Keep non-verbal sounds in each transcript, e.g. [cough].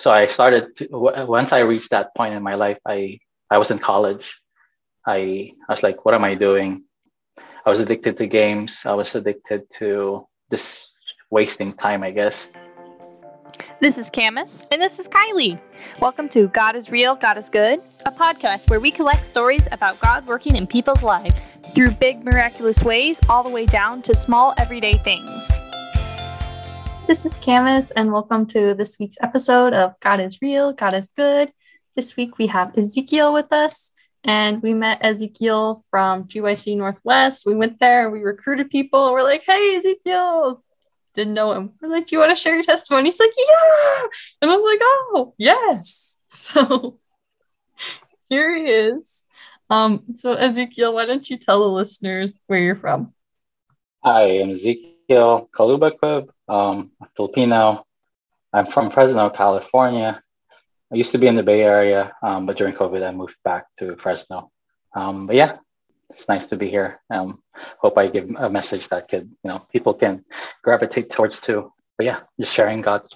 so I started once I reached that point in my life, I I was in college. I I was like, what am I doing? I was addicted to games. I was addicted to just wasting time, I guess. This is Camus. And this is Kylie. Welcome to God is Real, God is Good, a podcast where we collect stories about God working in people's lives through big, miraculous ways, all the way down to small, everyday things. This is Camus, and welcome to this week's episode of God is Real, God is Good. This week we have Ezekiel with us, and we met Ezekiel from GYC Northwest. We went there, we recruited people. We're like, hey, Ezekiel, didn't know him. We're like, do you want to share your testimony? He's like, yeah. And I'm like, oh, yes. [laughs] So here he is. Um, so Ezekiel, why don't you tell the listeners where you're from? Hi, I'm Ezekiel Kalubakub um, Filipino. I'm from Fresno, California. I used to be in the Bay Area, um, but during COVID, I moved back to Fresno. Um, but yeah, it's nice to be here. Um, hope I give a message that could, you know, people can gravitate towards too. But yeah, just sharing God's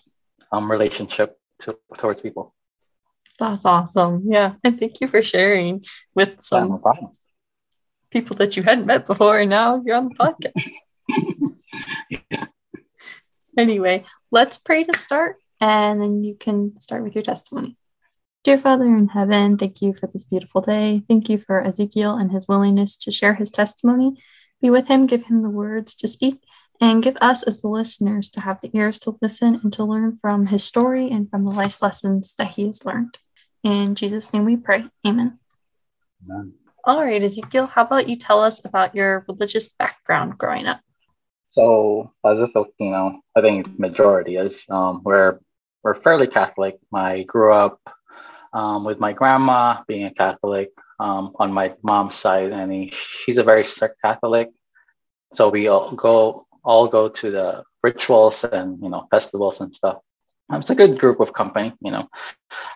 um, relationship to, towards people. That's awesome. Yeah, [laughs] and thank you for sharing with some yeah, no people that you hadn't met before, and now you're on the podcast. [laughs] Anyway, let's pray to start, and then you can start with your testimony. Dear Father in heaven, thank you for this beautiful day. Thank you for Ezekiel and his willingness to share his testimony. Be with him, give him the words to speak, and give us as the listeners to have the ears to listen and to learn from his story and from the life lessons that he has learned. In Jesus' name we pray. Amen. Amen. All right, Ezekiel, how about you tell us about your religious background growing up? So as a Filipino, I think majority is um, we're we're fairly Catholic. I grew up um, with my grandma being a Catholic um, on my mom's side, and he, she's a very strict Catholic. So we all go all go to the rituals and you know festivals and stuff. Um, it's a good group of company, you know.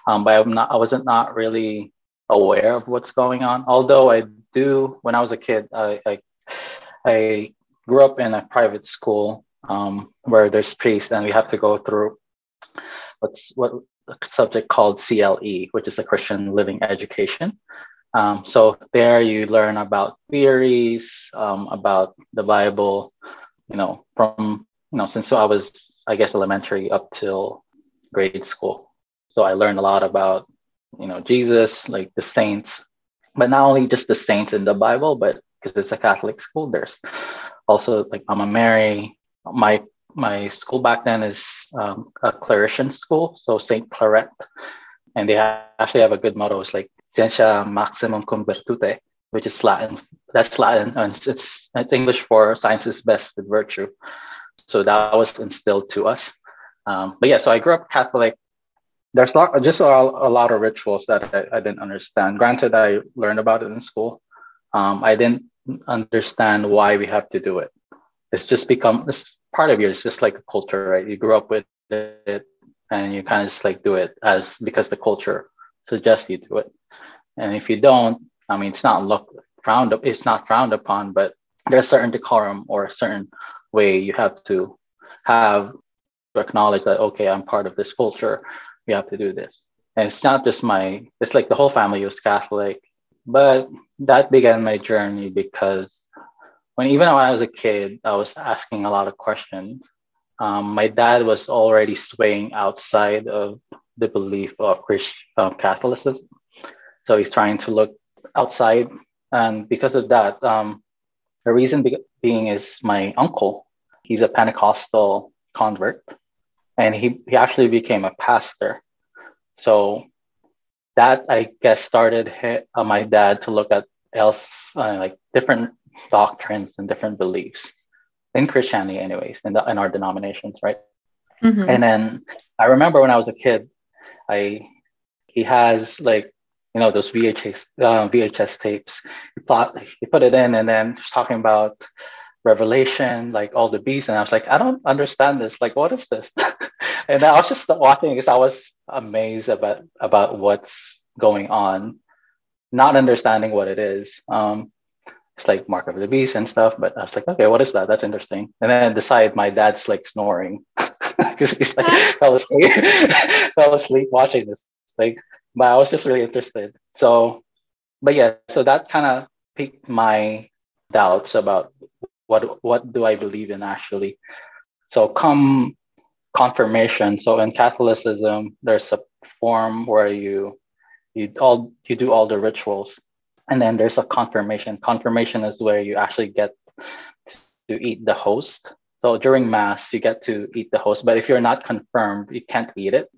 Um, but I'm not I wasn't not really aware of what's going on. Although I do when I was a kid, I I, I grew up in a private school um, where there's priests and we have to go through what's what a subject called CLE, which is a Christian living education. Um, so there you learn about theories, um, about the Bible, you know, from you know since I was I guess elementary up till grade school. So I learned a lot about you know Jesus, like the saints, but not only just the saints in the Bible, but because it's a Catholic school, there's also like Mama Mary. My my school back then is um, a Claretian school, so Saint Claret, and they actually have a good motto. It's like "Scientia maximum cum virtute," which is Latin. That's Latin, and it's it's English for "science is best with virtue." So that was instilled to us. Um, but yeah, so I grew up Catholic. There's lot, just a, a lot of rituals that I, I, didn't understand. Granted, I learned about it in school. Um, I didn't understand why we have to do it. It's just become this part of you. It's just like a culture, right? You grew up with it, and you kind of just like do it as because the culture suggests you do it. And if you don't, I mean, it's not look frowned up. It's not frowned upon, but there's certain decorum or a certain way you have to have to acknowledge that okay, I'm part of this culture. We have to do this. And it's not just my. It's like the whole family was Catholic but that began my journey because when even when I was a kid, I was asking a lot of questions. Um, my dad was already swaying outside of the belief of Christian um, Catholicism, so he's trying to look outside, and because of that, um, the reason be- being is my uncle. He's a Pentecostal convert, and he he actually became a pastor. So that I guess started uh, my dad to look at else uh, like different doctrines and different beliefs in Christianity, anyways, in, the, in our denominations, right? Mm-hmm. And then I remember when I was a kid, I he has like you know those VHS uh, VHS tapes. He put he put it in, and then just talking about Revelation, like all the beasts, and I was like, I don't understand this. Like, what is this? [laughs] and I was just watching because I was amazed about about what's going on, not understanding what it is. Um, it's like Mark of the Beast and stuff, but I was like, okay, what is that? That's interesting. And then decide my dad's like snoring. [laughs] because he's like [laughs] fell asleep, [laughs] fell asleep watching this thing. But I was just really interested. So, but yeah, so that kind of piqued my doubts about what what do I believe in actually. So come confirmation. So in Catholicism, there's a form where you you all you do all the rituals, and then there's a confirmation. Confirmation is where you actually get to eat the host. So during mass, you get to eat the host, but if you're not confirmed, you can't eat it.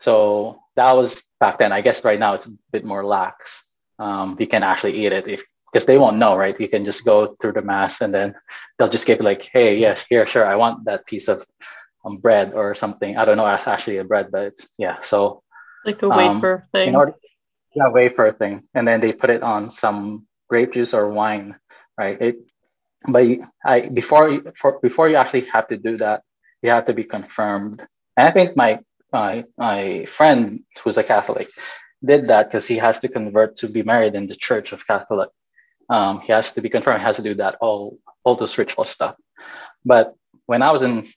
So that was back then. I guess right now it's a bit more lax. Um, you can actually eat it if because they won't know, right? You can just go through the mass and then they'll just give you like, hey, yes, here, sure, I want that piece of um, bread or something. I don't know, it's actually a bread, but it's yeah. So like a wafer um, thing. Order, yeah, wafer thing, and then they put it on some grape juice or wine, right? It, but I before you for, before you actually have to do that, you have to be confirmed. And I think my my my friend who's a Catholic did that because he has to convert to be married in the Church of Catholic. Um, he has to be confirmed. He has to do that all all those ritual stuff. But when I was in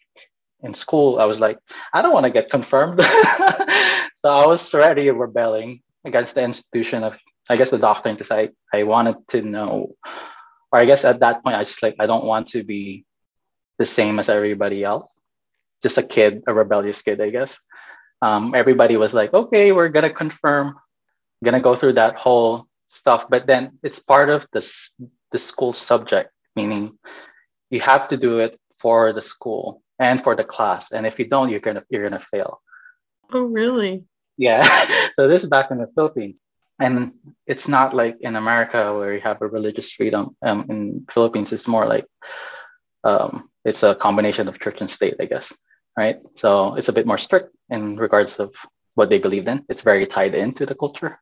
in school, I was like, I don't want to get confirmed. [laughs] so I was already rebelling against the institution of, I guess, the doctrine because I, I wanted to know, or I guess at that point, I just like, I don't want to be the same as everybody else. Just a kid, a rebellious kid, I guess. Um, everybody was like, okay, we're going to confirm, going to go through that whole stuff. But then it's part of the, the school subject, meaning you have to do it for the school and for the class. And if you don't, you're gonna you're gonna fail. Oh, really? Yeah. [laughs] so this is back in the Philippines, and it's not like in America where you have a religious freedom. Um, in Philippines, it's more like um, it's a combination of church and state, I guess. Right. So it's a bit more strict in regards of what they believed in. It's very tied into the culture.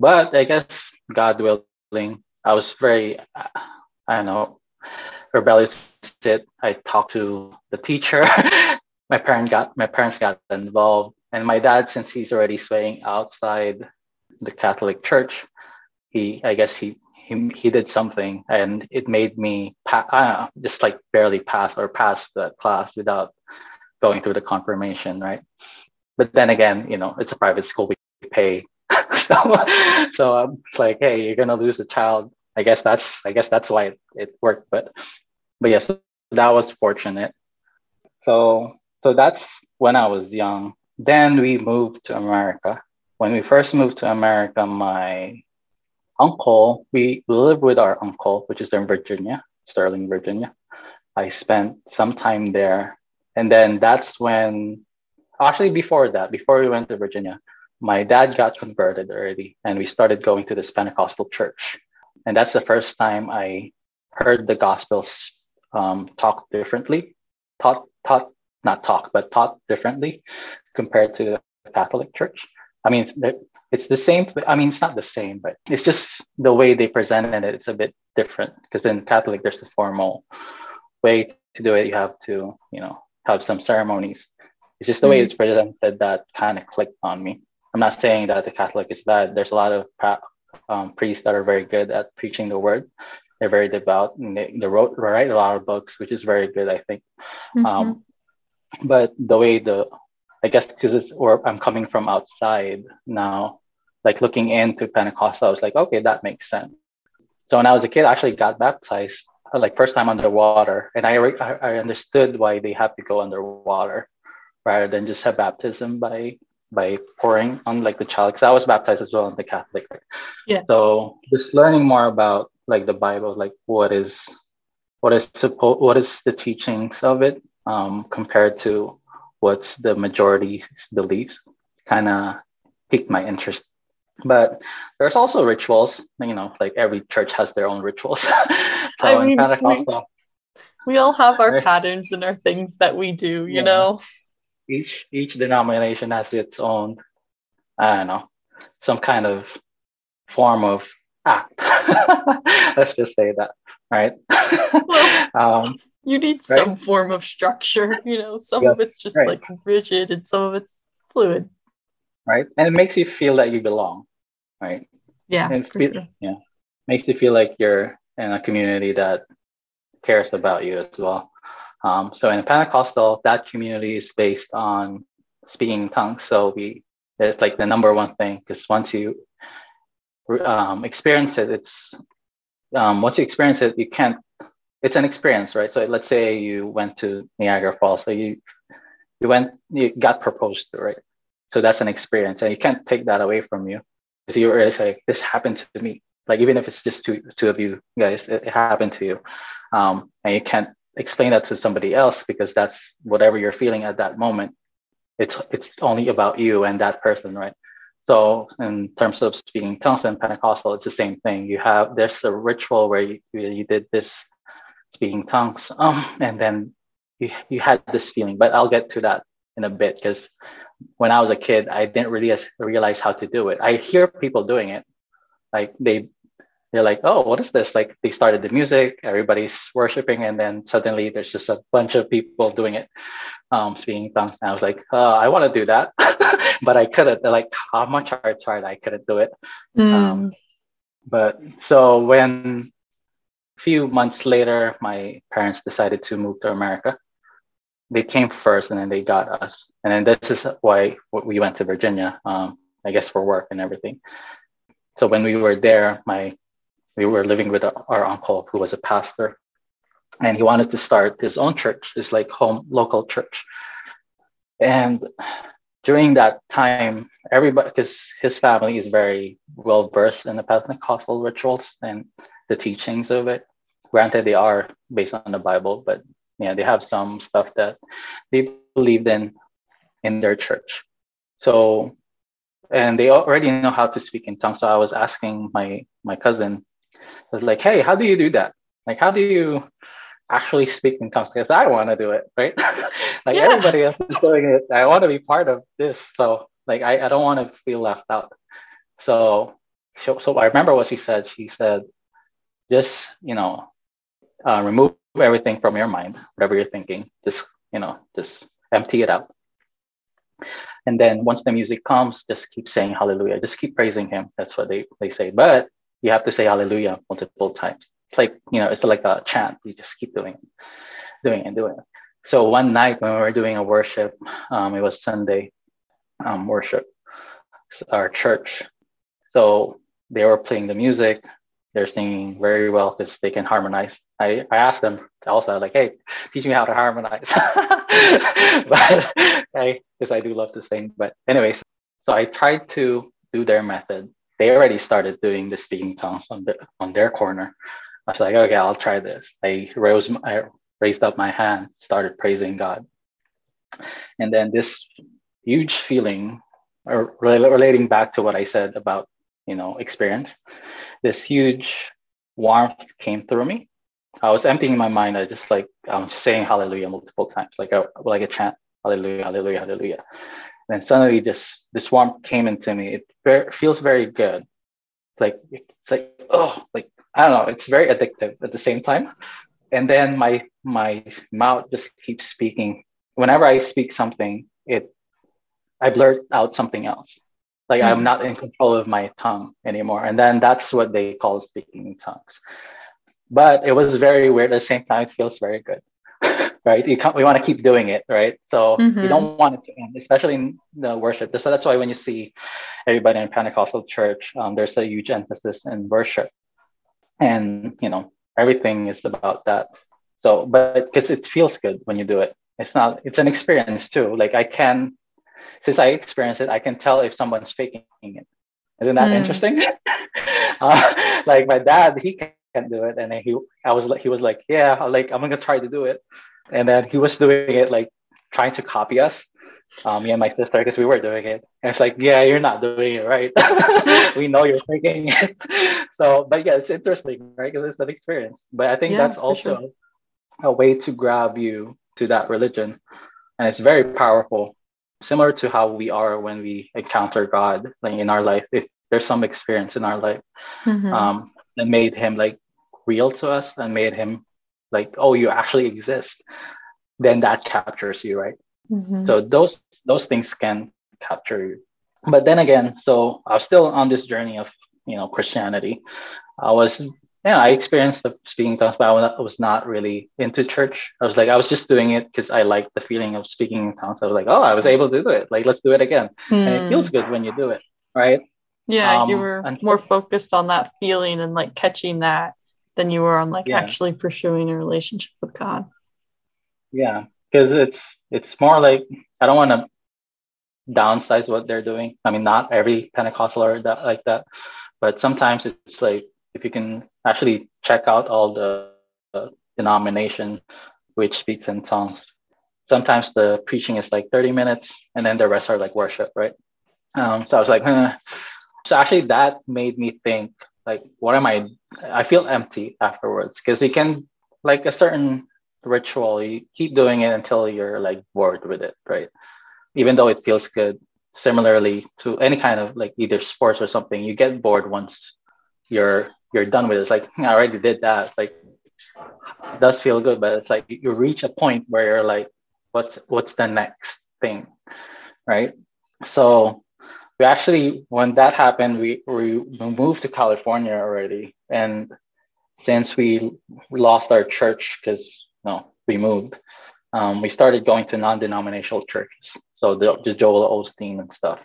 But I guess God willing, I was very, I don't know, rebellious it. I talked to the teacher. [laughs] my parent got my parents got involved, and my dad, since he's already swaying outside the Catholic Church, he I guess he he, he did something, and it made me pa- know, just like barely pass or pass the class without going through the confirmation, right? But then again, you know, it's a private school. We pay, [laughs] so so I'm like, hey, you're gonna lose a child. I guess that's I guess that's why it, it worked. But but yes, yeah, so that was fortunate. So so that's when I was young. Then we moved to America. When we first moved to America, my uncle, we lived with our uncle, which is in Virginia, Sterling, Virginia. I spent some time there. And then that's when, actually, before that, before we went to Virginia, my dad got converted already and we started going to this Pentecostal church. And that's the first time I heard the gospel um, talk differently, taught, taught, not talk, but taught differently compared to the Catholic Church. I mean, it's, it's the same. I mean, it's not the same, but it's just the way they presented it. It's a bit different because in Catholic, there's a formal way to do it. You have to, you know, have some ceremonies. It's just the mm-hmm. way it's presented that kind of clicked on me. I'm not saying that the Catholic is bad. There's a lot of um, priests that are very good at preaching the word, they're very devout and they, they wrote write a lot of books, which is very good, I think. Mm-hmm. Um, but the way the I guess because it's or I'm coming from outside now, like looking into Pentecostal, I was like, okay, that makes sense. So when I was a kid, I actually got baptized, like first time underwater, and I I understood why they have to go underwater rather than just have baptism by by pouring on like the child because I was baptized as well in the Catholic. Yeah. So just learning more about like the Bible, like what is what is supposed what is the teachings of it um, compared to what's the majority beliefs, kind of piqued my interest. But there's also rituals, you know, like every church has their own rituals. [laughs] so I mean, we, we all have our patterns and our things that we do, you yeah. know. Each each denomination has its own, I don't know, some kind of form of act. [laughs] Let's just say that, right? Well, [laughs] um, you need right? some form of structure, you know, some yes, of it's just right. like rigid and some of it's fluid. Right. And it makes you feel that you belong, right? Yeah. Feel, sure. Yeah. Makes you feel like you're in a community that cares about you as well. Um, so in Pentecostal, that community is based on speaking tongues. So we it's like the number one thing because once you um, experience it, it's um, once you experience it, you can't. It's an experience, right? So let's say you went to Niagara Falls, so you you went, you got proposed to, right? So that's an experience, and you can't take that away from you because you already say this happened to me. Like even if it's just two two of you guys, it, it happened to you, um, and you can't explain that to somebody else because that's whatever you're feeling at that moment. It's it's only about you and that person, right? So in terms of speaking tongues and Pentecostal, it's the same thing. You have there's a ritual where you, you did this speaking tongues, um, and then you you had this feeling. But I'll get to that in a bit because when I was a kid, I didn't really realize how to do it. I hear people doing it, like they they're like, oh, what is this? Like they started the music, everybody's worshiping, and then suddenly there's just a bunch of people doing it, um, speaking tongues. And I was like, uh, I want to do that, [laughs] but I couldn't. They're like, how much I tried, I couldn't do it. Mm. Um, but so when a few months later, my parents decided to move to America. They came first, and then they got us. And then this is why we went to Virginia, um, I guess for work and everything. So when we were there, my we were living with our uncle who was a pastor and he wanted to start his own church his like home local church. And during that time everybody because his family is very well versed in the pentecostal rituals and the teachings of it. Granted they are based on the bible but yeah they have some stuff that they believed in in their church. So and they already know how to speak in tongues so i was asking my my cousin Was like, hey, how do you do that? Like, how do you actually speak in tongues? Because I want to do it, right? [laughs] like yeah. everybody else is doing it. I want to be part of this. So like, I, I don't want to feel left out. So, so, so I remember what she said. She said, just, you know, uh, remove everything from your mind, whatever you're thinking, just, you know, just empty it out. And then once the music comes, just keep saying hallelujah. Just keep praising him. That's what they, they say. But you have to say hallelujah multiple times. It's like, you know, it's like a chant. You just keep doing it, doing it, doing it. So one night when we were doing a worship, um, it was Sunday um, worship, our church. So they were playing the music. They're singing very well because they can harmonize. I, I asked them also like, hey, teach me how to harmonize. [laughs] but I, because I do love to sing. But anyways, so I tried to do their method they already started doing the speaking tongues on, the, on their corner. I was like, okay, I'll try this. I rose, I raised up my hand, started praising God. And then this huge feeling, uh, or relating back to what I said about, you know, experience, this huge warmth came through me. I was emptying my mind. I just like, I'm saying hallelujah multiple times, like a, like a chant, hallelujah, hallelujah, hallelujah and suddenly just this warmth came into me. It very, feels very good. Like it's like oh, like I don't know. It's very addictive at the same time. And then my my mouth just keeps speaking. Whenever I speak something, it I blurt out something else. Like mm I'm not in control of my tongue anymore. And then that's what they call speaking in tongues. But it was very weird. At the same time, it feels very good right? You can't, we want to keep doing it, right? So mm-hmm. you don't want it to end, especially in the worship. So that's why when you see everybody in Pentecostal church, um, there's a huge emphasis in worship, and you know everything is about that. So, but because it feels good when you do it, it's not. It's an experience too. Like I can, since I experience it, I can tell if someone's faking it. Isn't that mm. interesting? [laughs] uh, like my dad, he can't do it, and then he, I was like, he was like, yeah, like I'm gonna try to do it and then he was doing it like trying to copy us um, me and my sister because we were doing it. And it's like yeah you're not doing it right. [laughs] We know you're faking it. [laughs] So but yeah it's interesting right? Because it's an experience. But i think yeah, that's also sure. a way to grab you to that religion. And it's very powerful. Similar to how we are when we encounter god like in our life if there's some experience in our life mm-hmm. um, that made him like real to us and made him like oh you actually exist then that captures you right mm-hmm. so those those things can capture you but then again so i was still on this journey of you know christianity i was yeah, I experienced the speaking tongues, but I was not really into church. I was like, I was just doing it because I liked the feeling of speaking in tongues. I was like, oh, I was able to do it. Like, let's do it again. Mm. And it feels hmm. good when you do it, right? Yeah, um, you were more focused on that feeling and like catching that than you were on like yeah. actually pursuing a relationship with God. Yeah, because it's it's more like I don't want to downsize what they're doing. I mean, not every Pentecostal are that like that, but sometimes it's like if you can actually check out all the uh, denomination which speaks in tongues. Sometimes the preaching is like 30 minutes and then the rest are like worship, right? Um, so I was like, huh. so actually that made me think like, what am I? I feel empty afterwards because you can like a certain ritual, you keep doing it until you're like bored with it, right? Even though it feels good. Similarly to any kind of like either sports or something, you get bored once you're you're done with it. It's like hmm, I already did that. Like it does feel good, but it's like you reach a point where you're like, what's what's the next thing, right? So we actually when that happened, we we moved to California already, and since we lost our church because no, we moved, um, we started going to non-denominational churches. So the, the Joel Osteen and stuff,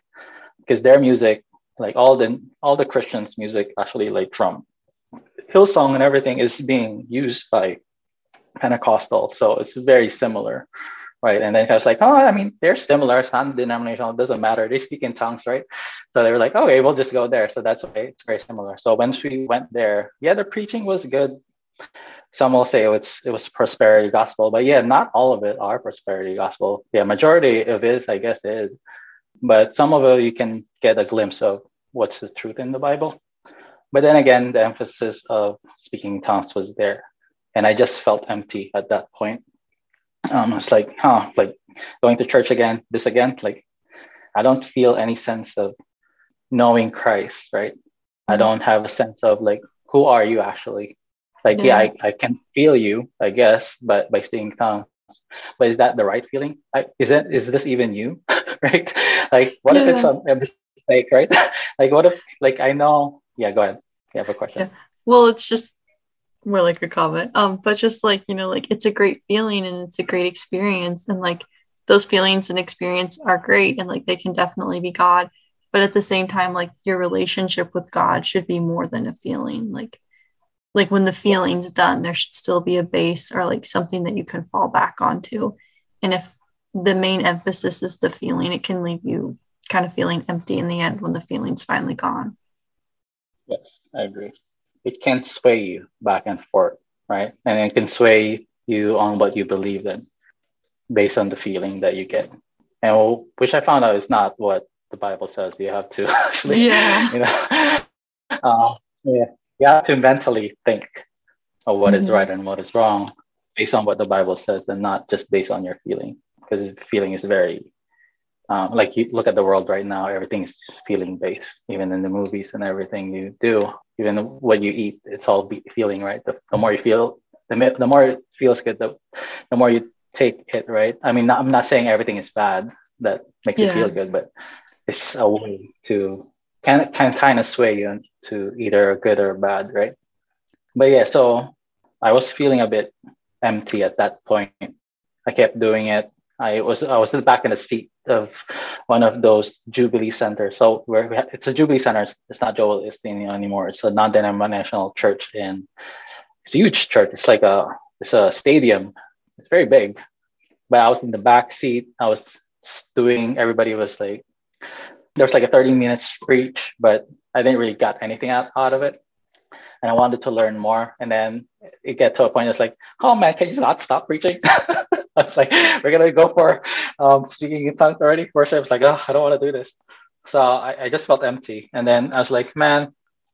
because their music, like all the all the Christians' music, actually like from Hillsong and everything is being used by Pentecostal, so it's very similar, right? And then I was like, oh, I mean, they're similar. It's not denominational. It doesn't matter. They speak in tongues, right? So they were like, okay, we'll just go there. So that's okay. It's very similar. So once we went there, yeah, the preaching was good. Some will say it's it was prosperity gospel, but yeah, not all of it are prosperity gospel. Yeah, majority of it is, I guess, is. But some of it you can get a glimpse of what's the truth in the Bible. But then again, the emphasis of speaking tongues was there. And I just felt empty at that point. Um, I was like, huh, like going to church again, this again, like I don't feel any sense of knowing Christ, right? Mm-hmm. I don't have a sense of like, who are you actually? Like, yeah, yeah I, I can feel you, I guess, but by speaking tongues. But is that the right feeling? Like, is it is this even you? [laughs] right? Like, what yeah. if it's a, a mistake, right? [laughs] like, what if like I know yeah, go ahead. You have a question. Yeah. Well, it's just more like a comment. Um, but just like, you know, like it's a great feeling and it's a great experience. And like those feelings and experience are great and like they can definitely be God. But at the same time, like your relationship with God should be more than a feeling. Like like when the feeling's done, there should still be a base or like something that you can fall back onto. And if the main emphasis is the feeling, it can leave you kind of feeling empty in the end when the feeling's finally gone. Yes, I agree. It can sway you back and forth, right? And it can sway you on what you believe in based on the feeling that you get. And which I found out is not what the Bible says. You have to [laughs] actually, yeah. you know, uh, [laughs] yeah, you have to mentally think of what mm-hmm. is right and what is wrong based on what the Bible says and not just based on your feeling because feeling is very um, like you look at the world right now, everything's feeling based, even in the movies and everything you do, even what you eat, it's all feeling, right? The, the more you feel, the, the more it feels good, the, the more you take it, right? I mean, not, I'm not saying everything is bad that makes yeah. you feel good, but it's a way to can, can kind of sway you to either good or bad, right? But yeah, so I was feeling a bit empty at that point. I kept doing it. I was I was in the back in the seat of one of those Jubilee centers. So where have, it's a Jubilee center. It's not Joel Osteen anymore. It's a non-denominational church in. It's a huge church. It's like a it's a stadium. It's very big. But I was in the back seat. I was doing. Everybody was like, there was like a 30 minutes preach, but I didn't really got anything out, out of it and I wanted to learn more. And then it get to a point it's like, oh man, can you not stop preaching? [laughs] [laughs] I was like, we're gonna go for um, speaking in tongues already. Worship. It's like, oh, I don't want to do this. So I, I just felt empty. And then I was like, man,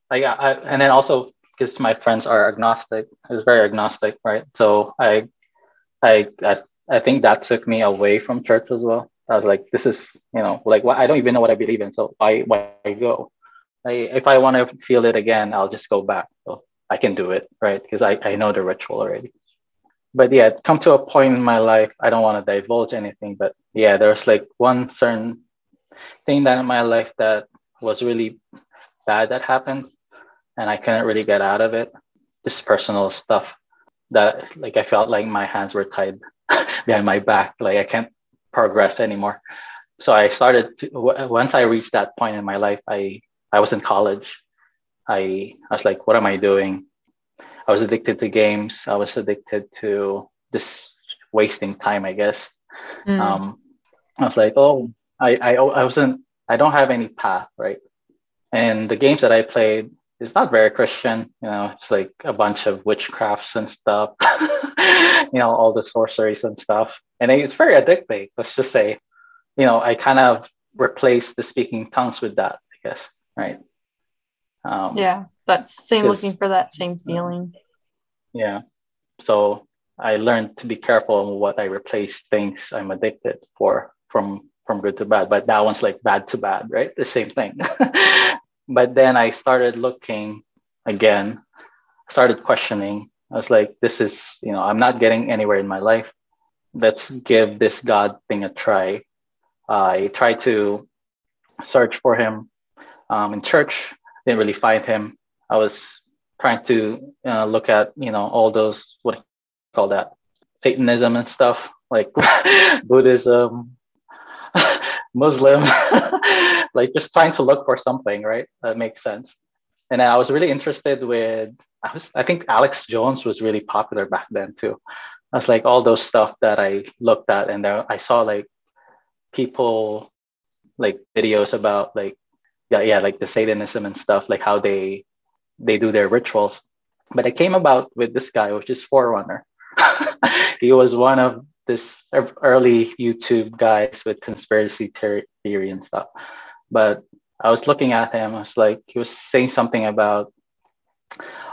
I, I and then also because my friends are agnostic, I was very agnostic, right? So I, I, I, I think that took me away from church as well. I was like, this is, you know, like I don't even know what I believe in, so why why go? I, if I want to feel it again, I'll just go back. So I can do it, right? Because I, I know the ritual already. But yeah, come to a point in my life, I don't want to divulge anything, but yeah, there's like one certain thing that in my life that was really bad that happened and I couldn't really get out of it. just personal stuff that like I felt like my hands were tied [laughs] behind my back. Like I can't progress anymore. So I started to, once I reached that point in my life, I I was in college. I I was like, what am I doing? I was addicted to games. I was addicted to just wasting time, I guess. Mm. Um, I was like, oh, I, I I wasn't. I don't have any path, right? And the games that I played is not very Christian. You know, it's like a bunch of witchcrafts and stuff. [laughs] you know, all the sorceries and stuff, and it's very addicting. Let's just say, you know, I kind of replaced the speaking tongues with that, I guess, right? Um, yeah, that's same looking for that same feeling. Yeah. So I learned to be careful on what I replace things I'm addicted for from from good to bad. But that one's like bad to bad, right? The same thing. [laughs] but then I started looking again, started questioning. I was like, this is, you know, I'm not getting anywhere in my life. Let's give this God thing a try. I tried to search for him um, in church, didn't really find him. I was trying to uh, look at, you know, all those, what you call that, Satanism and stuff, like [laughs] Buddhism, [laughs] Muslim, [laughs] like just trying to look for something, right? That makes sense. And I was really interested with, I was, I think Alex Jones was really popular back then too. I was like all those stuff that I looked at, and there, I saw like people like videos about like yeah yeah like the Satanism and stuff, like how they they do their rituals. But I came about with this guy, which is Forerunner. [laughs] he was one of this early YouTube guys with conspiracy theory and stuff. But I was looking at him, I was like, he was saying something about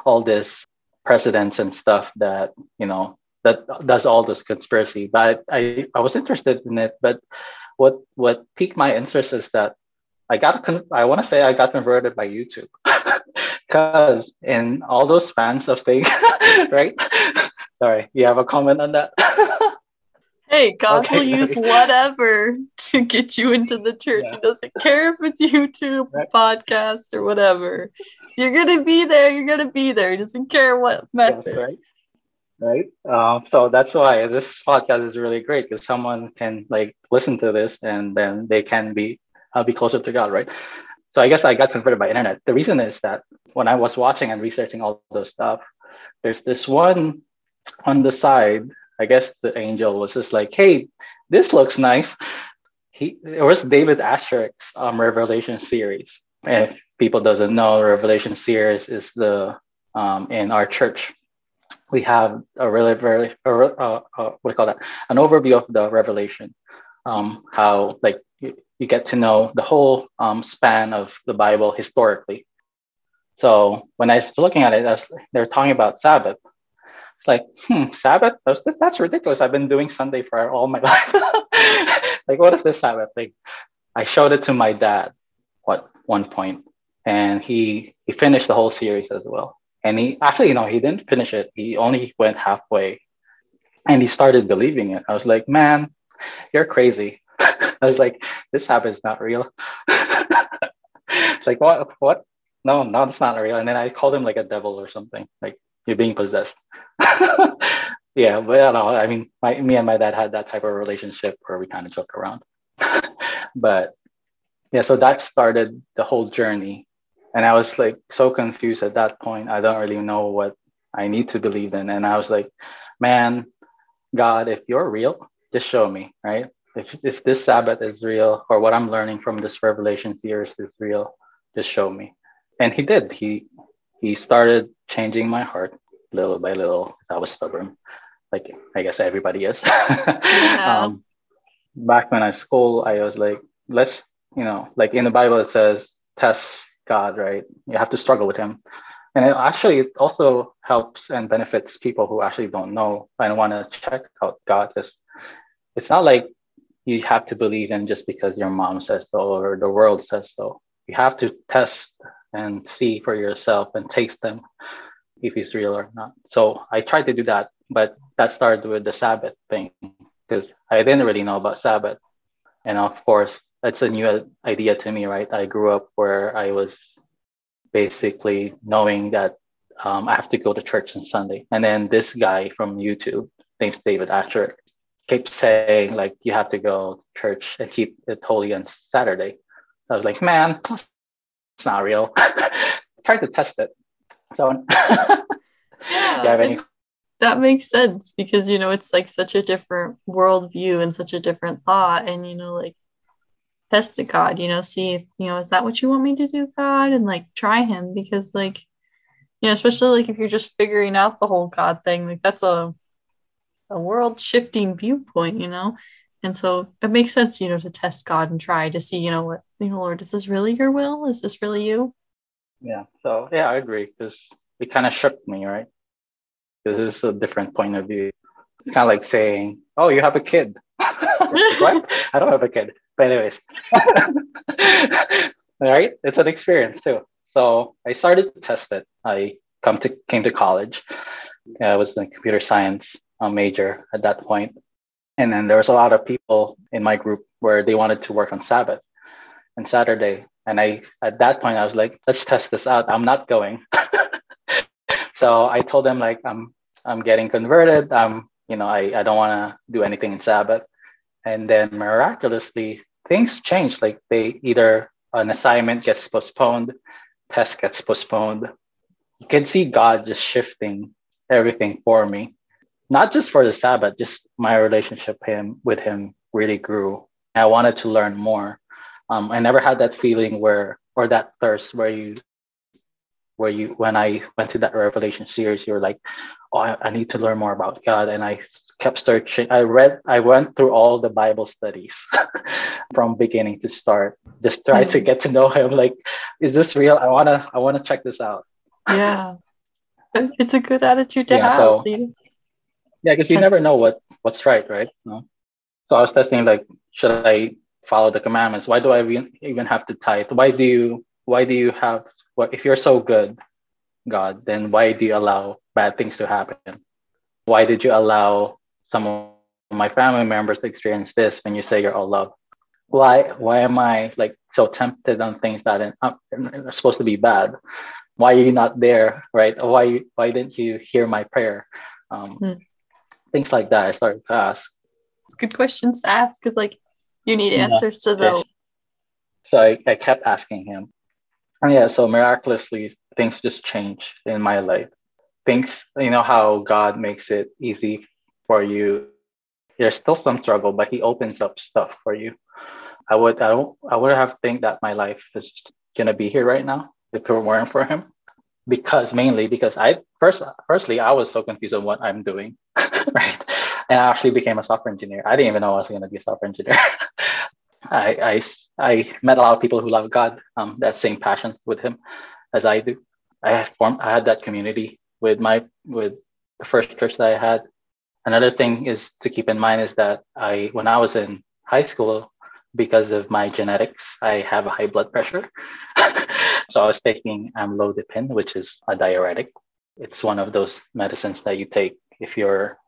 all this presidents and stuff that, you know, that does all this conspiracy. But I, I was interested in it. But what what piqued my interest is that I got con- I want to say I got converted by YouTube [laughs] [laughs] because in all those spans of things, [laughs] right? Sorry, you have a comment on that? [laughs] Hey, God okay, will use whatever to get you into the church. Yeah. He doesn't care if it's YouTube, right. podcast, or whatever. If you're gonna be there, you're gonna be there. He doesn't care what method. Yes, right. Right. Um, so that's why this podcast is really great because someone can like listen to this and then they can be uh, be closer to God, right? So I guess I got converted by internet. The reason is that when I was watching and researching all those stuff, there's this one on the side I guess the angel was just like, hey, this looks nice. He it was David Asscherick's um, Revelation series. And if people doesn't know, Revelation series is the um, in our church. We have a really very uh, uh, what do you call that? An overview of the Revelation, um, how like you, get to know the whole um, span of the Bible historically. So when I was looking at it, was, they're talking about Sabbath, it's like, hmm, Sabbath? That's, that's ridiculous. I've been doing Sunday for all my [laughs] life. like, what is this Sabbath thing? I showed it to my dad at one point, and he he finished the whole series as well. And he actually, you know, he didn't finish it. He only went halfway, and he started believing it. I was like, man, you're crazy. [laughs] I was like, this Sabbath is not real. [laughs] it's like, what? What? No, no, it's not real. And then I called him like a devil or something. Like, you're being possessed. [laughs] yeah, but I know. I mean, my, me and my dad had that type of relationship where we kind of joke around. but yeah, so that started the whole journey. And I was like so confused at that point. I don't really know what I need to believe in. And I was like, man, God, if you're real, just show me, right? If, if this Sabbath is real or what I'm learning from this Revelation series is real, just show me. And he did. He he started changing my heart little by little. I was stubborn, like I guess everybody is. [laughs] Yeah. um, back when I school, I was like, let's, you know, like in the Bible it says, test God, right? You have to struggle with Him, and it actually it also helps and benefits people who actually don't know and want to check out God. Because it's not like you have to believe in just because your mom says so or the world says so. You have to test and see for yourself and taste them if it's real or not. So I tried to do that, but that started with the Sabbath thing because I didn't really know about Sabbath. And of course, that's a new idea to me, right? I grew up where I was basically knowing that um, I have to go to church on Sunday. And then this guy from YouTube, named David Asher, kept saying like you have to go to church and keep it holy on Saturday. I was like, man, it's not real. [laughs] Try to test it. So [laughs] yeah, any- that makes sense because you know it's like such a different worldview and such a different thought, and you know like test it, God. You know, see if you know is that what you want me to do, God, and like try Him because like you know especially like if you're just figuring out the whole God thing, like that's a a world shifting viewpoint, you know. And so it makes sense, you know, to test God and try to see, you know, what, you know, Lord, is this really your will? Is this really you? Yeah. So yeah, I agree because it kind of shook me, right? This is a different point of view. It's kind of like saying, "Oh, you have a kid." [laughs] what? I don't have a kid. But anyways, [laughs] right? it's an experience too. So I started to test it. I come to came to college. I was in computer science uh, major at that point, and then there was a lot of people in my group where they wanted to work on Sabbath and Saturday. And I at that point I was like, let's test this out. I'm not going. [laughs] so I told them like I'm I'm getting converted. I'm you know I, I don't want to do anything in Sabbath. And then miraculously things change. Like they either an assignment gets postponed, test gets postponed. You can see God just shifting everything for me. Not just for the Sabbath, just my relationship him with him really grew. I wanted to learn more. Um, I never had that feeling where or that thirst where you where you when I went to that revelation series, you were like, oh, I, I, need to learn more about God. And I kept searching. I read, I went through all the Bible studies [laughs] from beginning to start, just try mm-hmm. to get to know him. Like, is this real? I wanna, I wanna check this out. Yeah. [laughs] It's a good attitude to yeah, have. So, yeah, because you never know what what's right, right? No? So I was testing like, should I follow the commandments? Why do I even have to tithe? Why do you why do you have well, if you're so good, God, then why do you allow bad things to happen? Why did you allow some of my family members to experience this when you say you're all love? Why why am I like so tempted on things that are supposed to be bad? Why are you not there, right? Why why didn't you hear my prayer? Um, hmm. Things like that. I started to ask. It's good questions to ask because like you need answers yeah. to those. So I, I kept asking him, and yeah, so miraculously, things just change in my life. Things, you know, how God makes it easy for you. There's still some struggle, but He opens up stuff for you. I would, I don't, I would have think that my life is gonna be here right now if it weren't for Him. Because mainly because I first, firstly, I was so confused on what I'm doing, [laughs] right? And I actually became a software engineer. I didn't even know I was gonna be a software engineer. [laughs] I, I, I met a lot of people who love God, um, that same passion with Him as I do. I had formed, I had that community with my with the first church that I had. Another thing is to keep in mind is that I, when I was in high school, because of my genetics, I have a high blood pressure. [laughs] so I was taking amlodipine, which is a diuretic. It's one of those medicines that you take if you're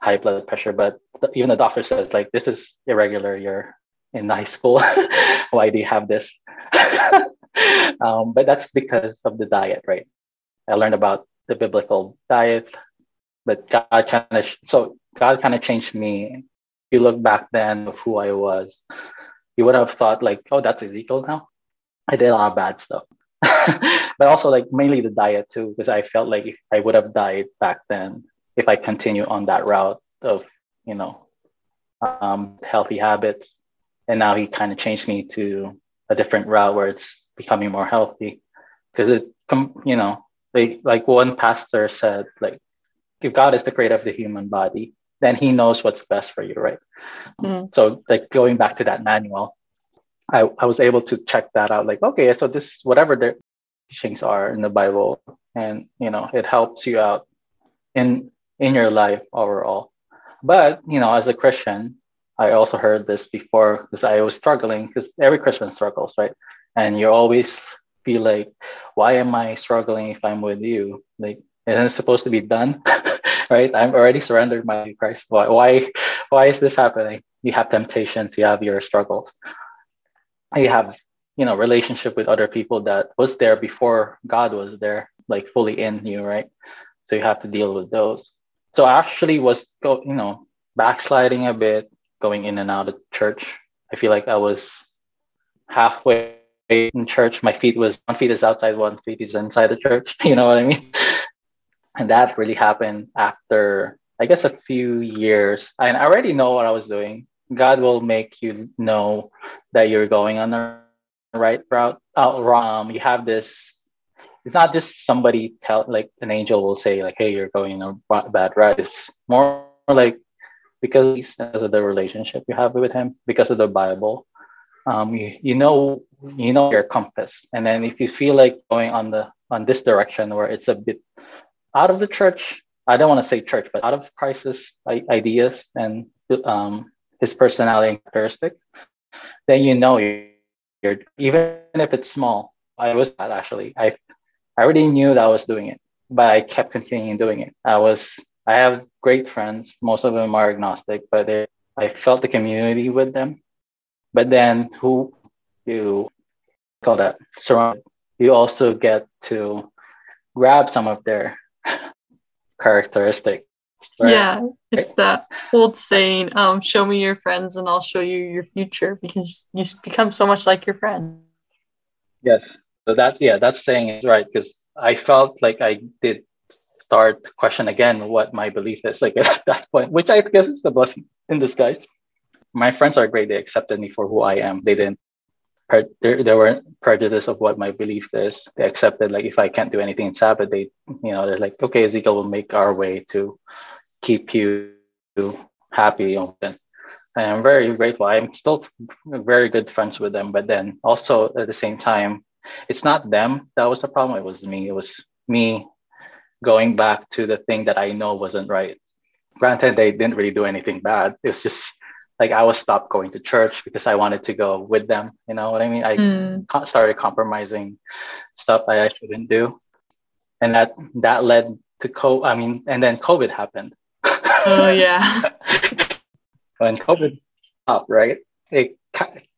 high blood pressure. But even the doctor says like this is irregular. You're in high school. [laughs] Why do you have this? [laughs] um, but that's because of the diet, right? I learned about the biblical diet, but God kind of so God kind of changed me. If you look back then of who I was, you would have thought like, oh, that's Ezekiel now. I did a lot of bad stuff, [laughs] but also like mainly the diet too, because I felt like I would have died back then if I continue on that route of you know um, healthy habits. And now he kind of changed me to a different route where it's becoming more healthy. Because it you know they like one pastor said like if god is the creator of the human body then he knows what's best for you right? Mm. so like going back to that manual I, I was able to check that out like okay so this whatever the teachings are in the bible and you know it helps you out in in your life overall but you know as a christian I also heard this before because I was struggling because every Christian struggles, right? And you always feel like, why am I struggling if I'm with you? Like, isn't it supposed to be done? [laughs] right? I'm already surrendered my Christ. Why, why, why is this happening? You have temptations, you have your struggles. You have, you know relationship with other people that was there before God was there, like fully in you, right? So you have to deal with those. So I actually was go, you know, backsliding a bit, going in and out of church. I feel like I was halfway in church. My feet was one feet is outside, one feet is inside the church. [laughs] You know what I mean? And that really happened after I guess a few years. And I already know what I was doing. God will make you know that you're going on the right route. Oh, wrong. You have this. It's not just somebody tell like an angel will say like, "Hey, you're going on a bad route." It's more like because of the relationship you have with Him, because of the Bible. Um, you, you know you know your compass, and then if you feel like going on the on this direction where it's a bit out of the church, I don't want to say church, but out of Christ's ideas and um, his personality and characteristic, then you know you're, even if it's small. I was that actually. I I already knew that I was doing it, but I kept continuing doing it. I was I have great friends. Most of them are agnostic, but they, I felt the community with them. But then who you call that surround, you also get to grab some of their [laughs] characteristic. Right? Yeah, it's that old saying, um, show me your friends and I'll show you your future because you become so much like your friend. Yes. So that yeah, that saying is right because I felt like I did start to question again what my belief is like [laughs] at that point, which I guess is the blessing in disguise. My friends are great. They accepted me for who I am. They didn't there, there weren't prejudice of what my belief is. They accepted like if I can't do anything in Sabbath, they you know they're like okay Ezekiel will make our way to keep you happy and I'm very grateful. I'm still very good friends with them, but then also at the same time, it's not them that was the problem. It was me. It was me going back to the thing that I know wasn't right. Granted, they didn't really do anything bad. It was just like I was stopped going to church because I wanted to go with them. You know what I mean? I mm. started compromising stuff I shouldn't do, and that that led to co. I mean, and then COVID happened. Oh yeah. [laughs] when COVID stopped, right? It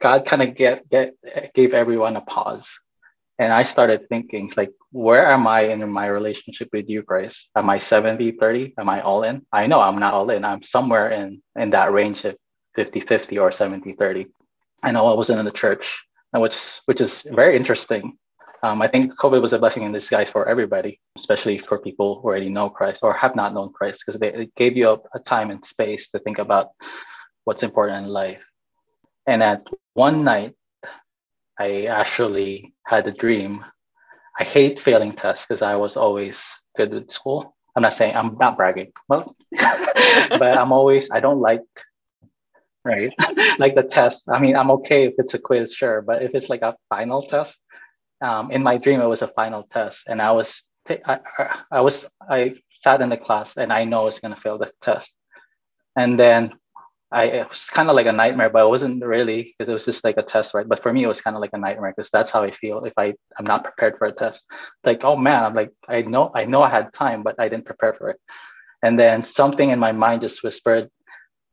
God kind of get get gave everyone a pause, and I started thinking like, where am I in my relationship with you, Christ? Am I 70, 30? Am I all in? I know I'm not all in. I'm somewhere in in that range of 50-50 or 70-30. I know I wasn't in the church, which which is very interesting. Um, I think COVID was a blessing in disguise for everybody, especially for people who already know Christ or have not known Christ, because it gave you a, a time and space to think about what's important in life. And at one night, I actually had a dream. I hate failing tests because I was always good at school. I'm not saying I'm not bragging, well, [laughs] but I'm always I don't like right? [laughs] like the test. I mean, I'm okay if it's a quiz, sure, but if it's like a final test, um, in my dream it was a final test, and I was I, I was I sat in the class and I know I was gonna fail the test, and then I it was kind of like a nightmare, but it wasn't really because it was just like a test, right? But for me, it was kind of like a nightmare because that's how I feel if I I'm not prepared for a test. Like, oh man, I'm like I know I know I had time, but I didn't prepare for it. And then something in my mind just whispered,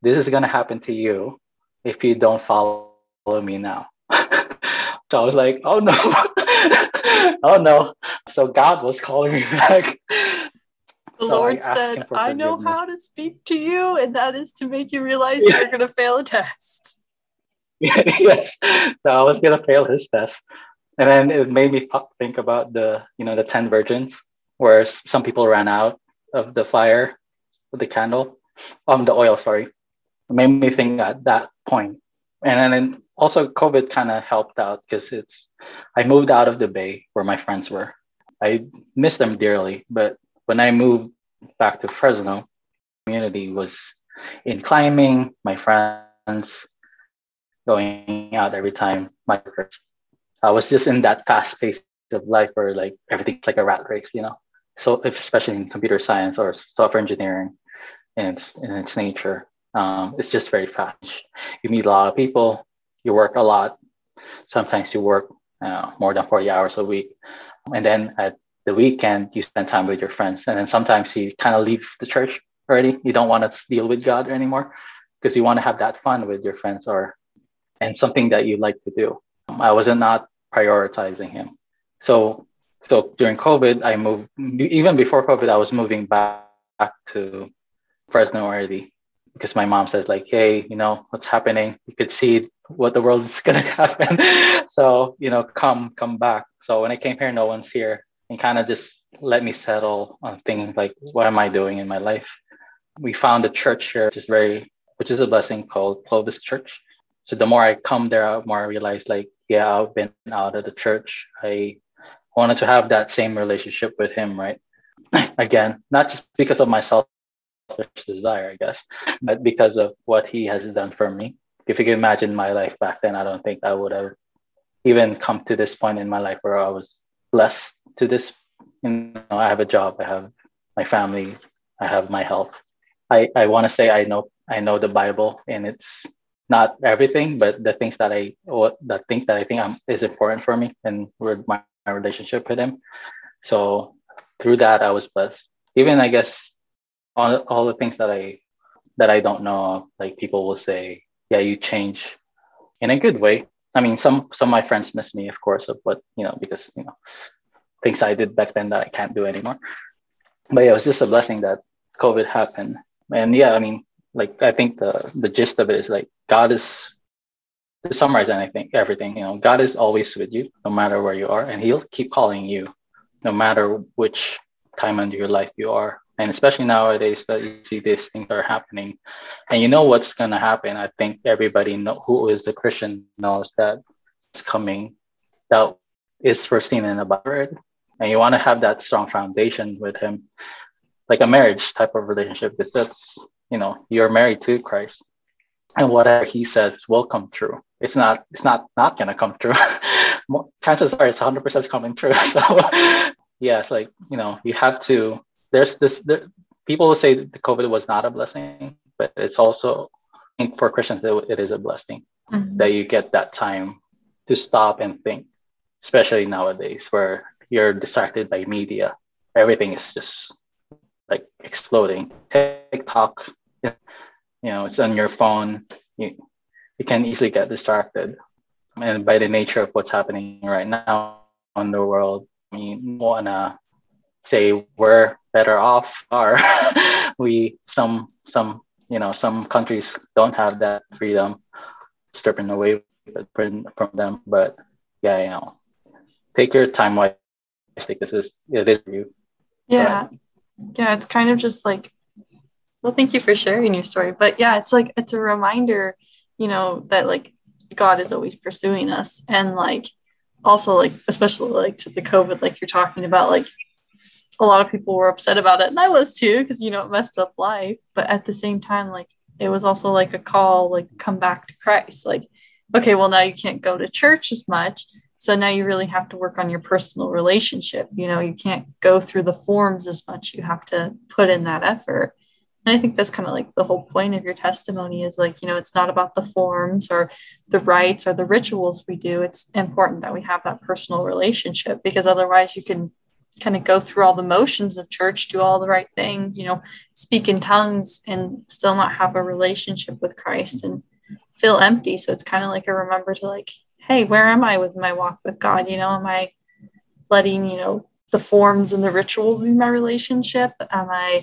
this is going to happen to you if you don't follow me now. [laughs] so I was like, oh no, [laughs] oh no. So God was calling me back. The so Lord I said, I know how to speak to you, and that is to make you realize yeah. you're going to fail a test. [laughs] yes. So I was going to fail his test. And then it made me think about the, you know, the 10 virgins, where some people ran out of the fire with the candle, um, the oil, sorry made me think at that point. And then also COVID kind of helped out because it's I moved out of the Bay where my friends were. I miss them dearly, but when I moved back to Fresno, community was in climbing, my friends going out every time. My I was just in that fast pace of life where like everything's like a rat race, you know. So especially in computer science or software engineering in its, in its nature. Um, it's just very fast. You meet a lot of people, you work a lot. Sometimes you work uh, more than 40 hours a week. And then at the weekend, you spend time with your friends. And then sometimes you kind of leave the church already. You don't want to deal with God anymore because you want to have that fun with your friends or and something that you like to do. I wasn't not prioritizing him. So so during COVID, I moved even before COVID, I was moving back, back to Fresno already because my mom says like, hey, you know, what's happening? You could see what the world is [laughs] gonna happen. [laughs] so, you know, come, come back. So when I came here, no one's here and kind of just let me settle on things like what am I doing in my life? We found a church here, which is very, which is a blessing called Clovis Church. So the more I come there, the more I realize like, yeah, I've been out of the church. I wanted to have that same relationship with him, right? [clears throat] Again, not just because of my selfish desire, I guess, but because of what he has done for me. If you can imagine my life back then, I don't think I would have even come to this point in my life where I was blessed to this. You know, I have a job, I have my family, I have my health. I, I want to say I know I know the Bible and it's not everything, but the things that I the things that I think I'm, is important for me and with my my relationship with him. So through that, I was blessed. Even I guess all, all the things that I that I don't know, of, like people will say, yeah, you change in a good way. I mean, some some of my friends miss me, of course, of what you know, because you know things I did back then that I can't do anymore. But yeah, it was just a blessing that COVID happened. And yeah, I mean, like I think the the gist of it is like God is to summarize anything, everything, you know, God is always with you, no matter where you are, and He'll keep calling you, no matter which time in your life you are. And especially nowadays that you see these things are happening, and you know what's going to happen. I think everybody know, who is a Christian knows that it's coming. That is foreseen in the Bible, and you want to have that strong foundation with Him, like a marriage type of relationship. Because that's you know you're married to Christ, and whatever He says will come true it's not it's not not gonna come true. [laughs] Chances are it's 100 percent coming true. [laughs] So [laughs] it's like you know you have to. There's this. There, people will say the COVID was not a blessing, but it's also for Christians it is a blessing mm-hmm. that you get that time to stop and think, especially nowadays where you're distracted by media. Everything is just like exploding. TikTok, you know, it's on your phone. You, you can easily get distracted. And by the nature of what's happening right now in the world, I mean, wanna say we're better off or [laughs] we some some you know some countries don't have that freedom stripping away from them but yeah you know take your time wisely this is it is you. Yeah. Yeah it's kind of just like well thank you for sharing your story but yeah it's like it's a reminder you know, that like God is always pursuing us. And like also like especially like to the COVID, like you're talking about, like a lot of people were upset about it. And I was too, because you know it messed up life. But at the same time, like it was also like a call, like come back to Christ. Like, okay, well now you can't go to church as much. So now you really have to work on your personal relationship. You know, you can't go through the forms as much. You have to put in that effort and i think that's kind of like the whole point of your testimony is like you know it's not about the forms or the rites or the rituals we do it's important that we have that personal relationship because otherwise you can kind of go through all the motions of church do all the right things you know speak in tongues and still not have a relationship with christ and feel empty so it's kind of like a remember to like hey where am i with my walk with god you know am i letting you know the forms and the ritual be my relationship am i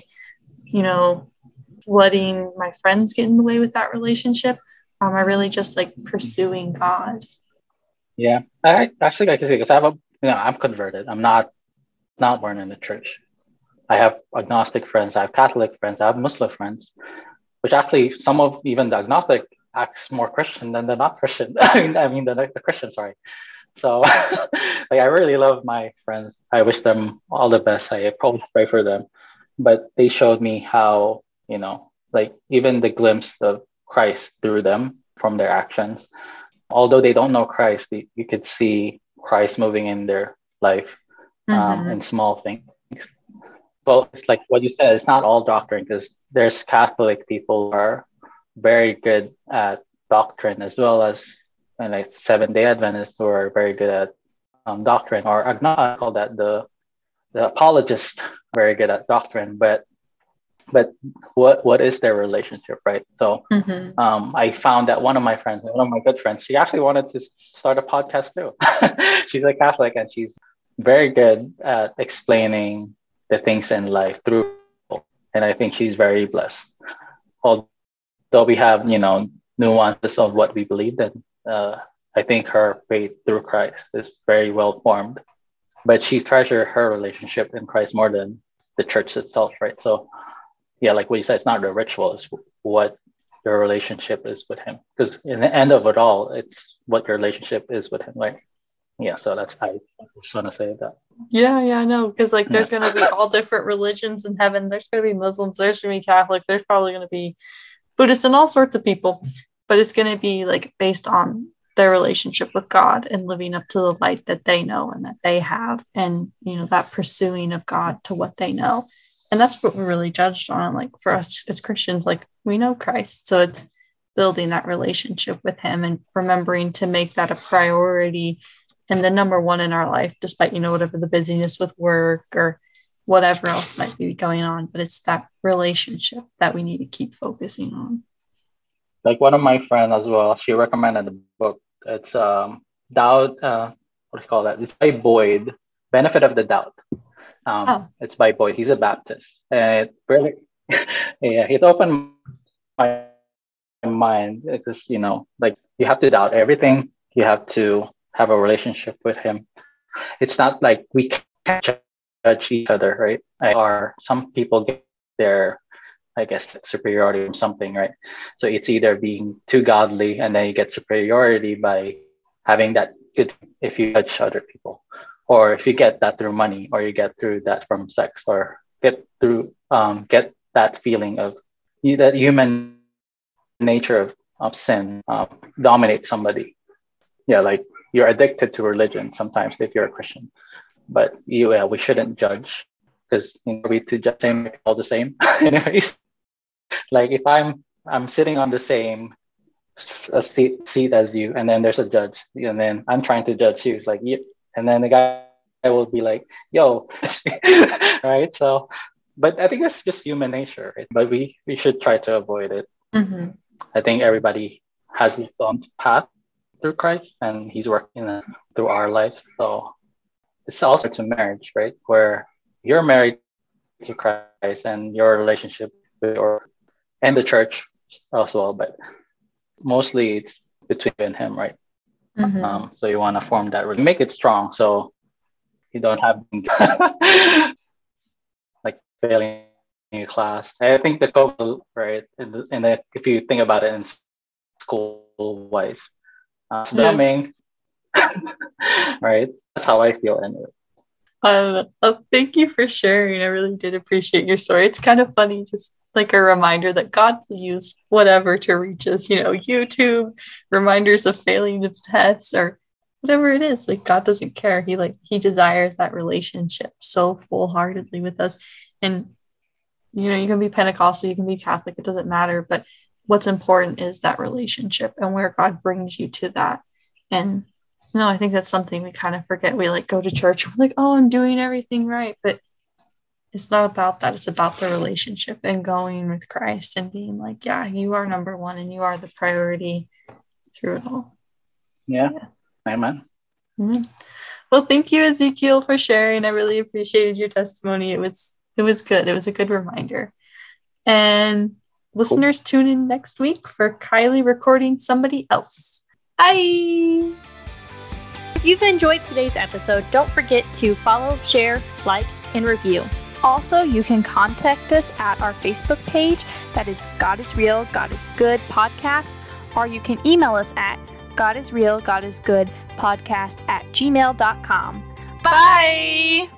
you know, letting my friends get in the way with that relationship? Am I really just like pursuing God. Yeah, I actually I can say because I have a you know I'm converted. I'm not not born in the church. I have agnostic friends. I have Catholic friends. I have Muslim friends, which actually some of even the agnostic acts more Christian than the not Christian. [laughs] I mean, I mean the, the Christian. Sorry. So, [laughs] like, I really love my friends. I wish them all the best. I probably pray for them but they showed me how you know like even the glimpse of christ through them from their actions although they don't know christ you could see christ moving in their life um, mm-hmm. in small things well it's like what you said it's not all doctrine because there's catholic people who are very good at doctrine as well as and like seven day adventists who are very good at um, doctrine or agnostic call that the the apologist very good at doctrine, but but what what is their relationship, right? So mm-hmm. um, I found that one of my friends, one of my good friends, she actually wanted to start a podcast too. [laughs] she's a Catholic and she's very good at explaining the things in life through, and I think she's very blessed. Although we have you know nuances of what we believe in, uh, I think her faith through Christ is very well formed. But she treasures her relationship in Christ more than the church itself, right? So yeah, like what you said, it's not the ritual, it's what your relationship is with him. Because in the end of it all, it's what your relationship is with him, right? Yeah, so that's I just want to say that. Yeah, yeah, I know. Because like there's yeah. gonna be all different religions in heaven. There's gonna be Muslims, there's gonna be Catholic, there's probably gonna be Buddhists and all sorts of people. But it's gonna be like based on their relationship with God and living up to the light that they know and that they have and you know that pursuing of God to what they know and that's what we're really judged on like for us as christians like we know christ so it's building that relationship with him and remembering to make that a priority and the number one in our life despite you know whatever the busyness with work or whatever else might be going on but it's that relationship that we need to keep focusing on like one of my friends as well she recommended a book it's um doubt uh what do you call that it's by boyd benefit of the doubt um, oh. It's by Boyd. He's a Baptist, and it really, [laughs] yeah, it opened my mind because you know, like you have to doubt everything. You have to have a relationship with Him. It's not like we can't judge each other, right? Or some people get their, I guess, superiority from something, right? So it's either being too godly, and then you get superiority by having that good if you judge other people or if you get that through money or you get through that from sex or get through um, get that feeling of you, that human nature of, of sin um, dominate somebody yeah like you're addicted to religion sometimes if you're a christian but you yeah, we shouldn't judge because you know, we to just same all the same [laughs] anyways like if i'm i'm sitting on the same a seat, seat as you and then there's a judge and then i'm trying to judge you it's like yeah, and then the guy will be like, "Yo," [laughs] right? So, but I think that's just human nature, right? But we we should try to avoid it. Mm-hmm. I think everybody has his own path through Christ, and He's working through our lives. So it's also to marriage, right? Where you're married to Christ, and your relationship with or and the church as well, but mostly it's between you and Him, right? Mm-hmm. Um, so you want to form that, make it strong. So you don't have [laughs] like failing in class. I think the goal, right, in the, in the, if you think about it in school wise, uh, swimming, [laughs] right? That's how I feel anyway. Um, oh, thank you for sharing. I really did appreciate your story. It's kind of funny, just like a reminder that God will use whatever to reach us. You know, YouTube reminders of failing of tests or whatever it is. Like God doesn't care. He like He desires that relationship so full heartedly with us. And you know, you can be Pentecostal, you can be Catholic. It doesn't matter. But what's important is that relationship and where God brings you to that. And no, I think that's something we kind of forget. We like go to church, we're like, oh, I'm doing everything right. But it's not about that. It's about the relationship and going with Christ and being like, yeah, you are number one and you are the priority through it all. Yeah. yeah. Amen. Mm-hmm. Well, thank you, Ezekiel, for sharing. I really appreciated your testimony. It was it was good. It was a good reminder. And listeners, tune in next week for Kylie recording somebody else. Bye. If you've enjoyed today's episode, don't forget to follow, share, like, and review. Also, you can contact us at our Facebook page that is God is Real, God is Good podcast, or you can email us at God is Real, God is Good podcast at gmail.com. Bye.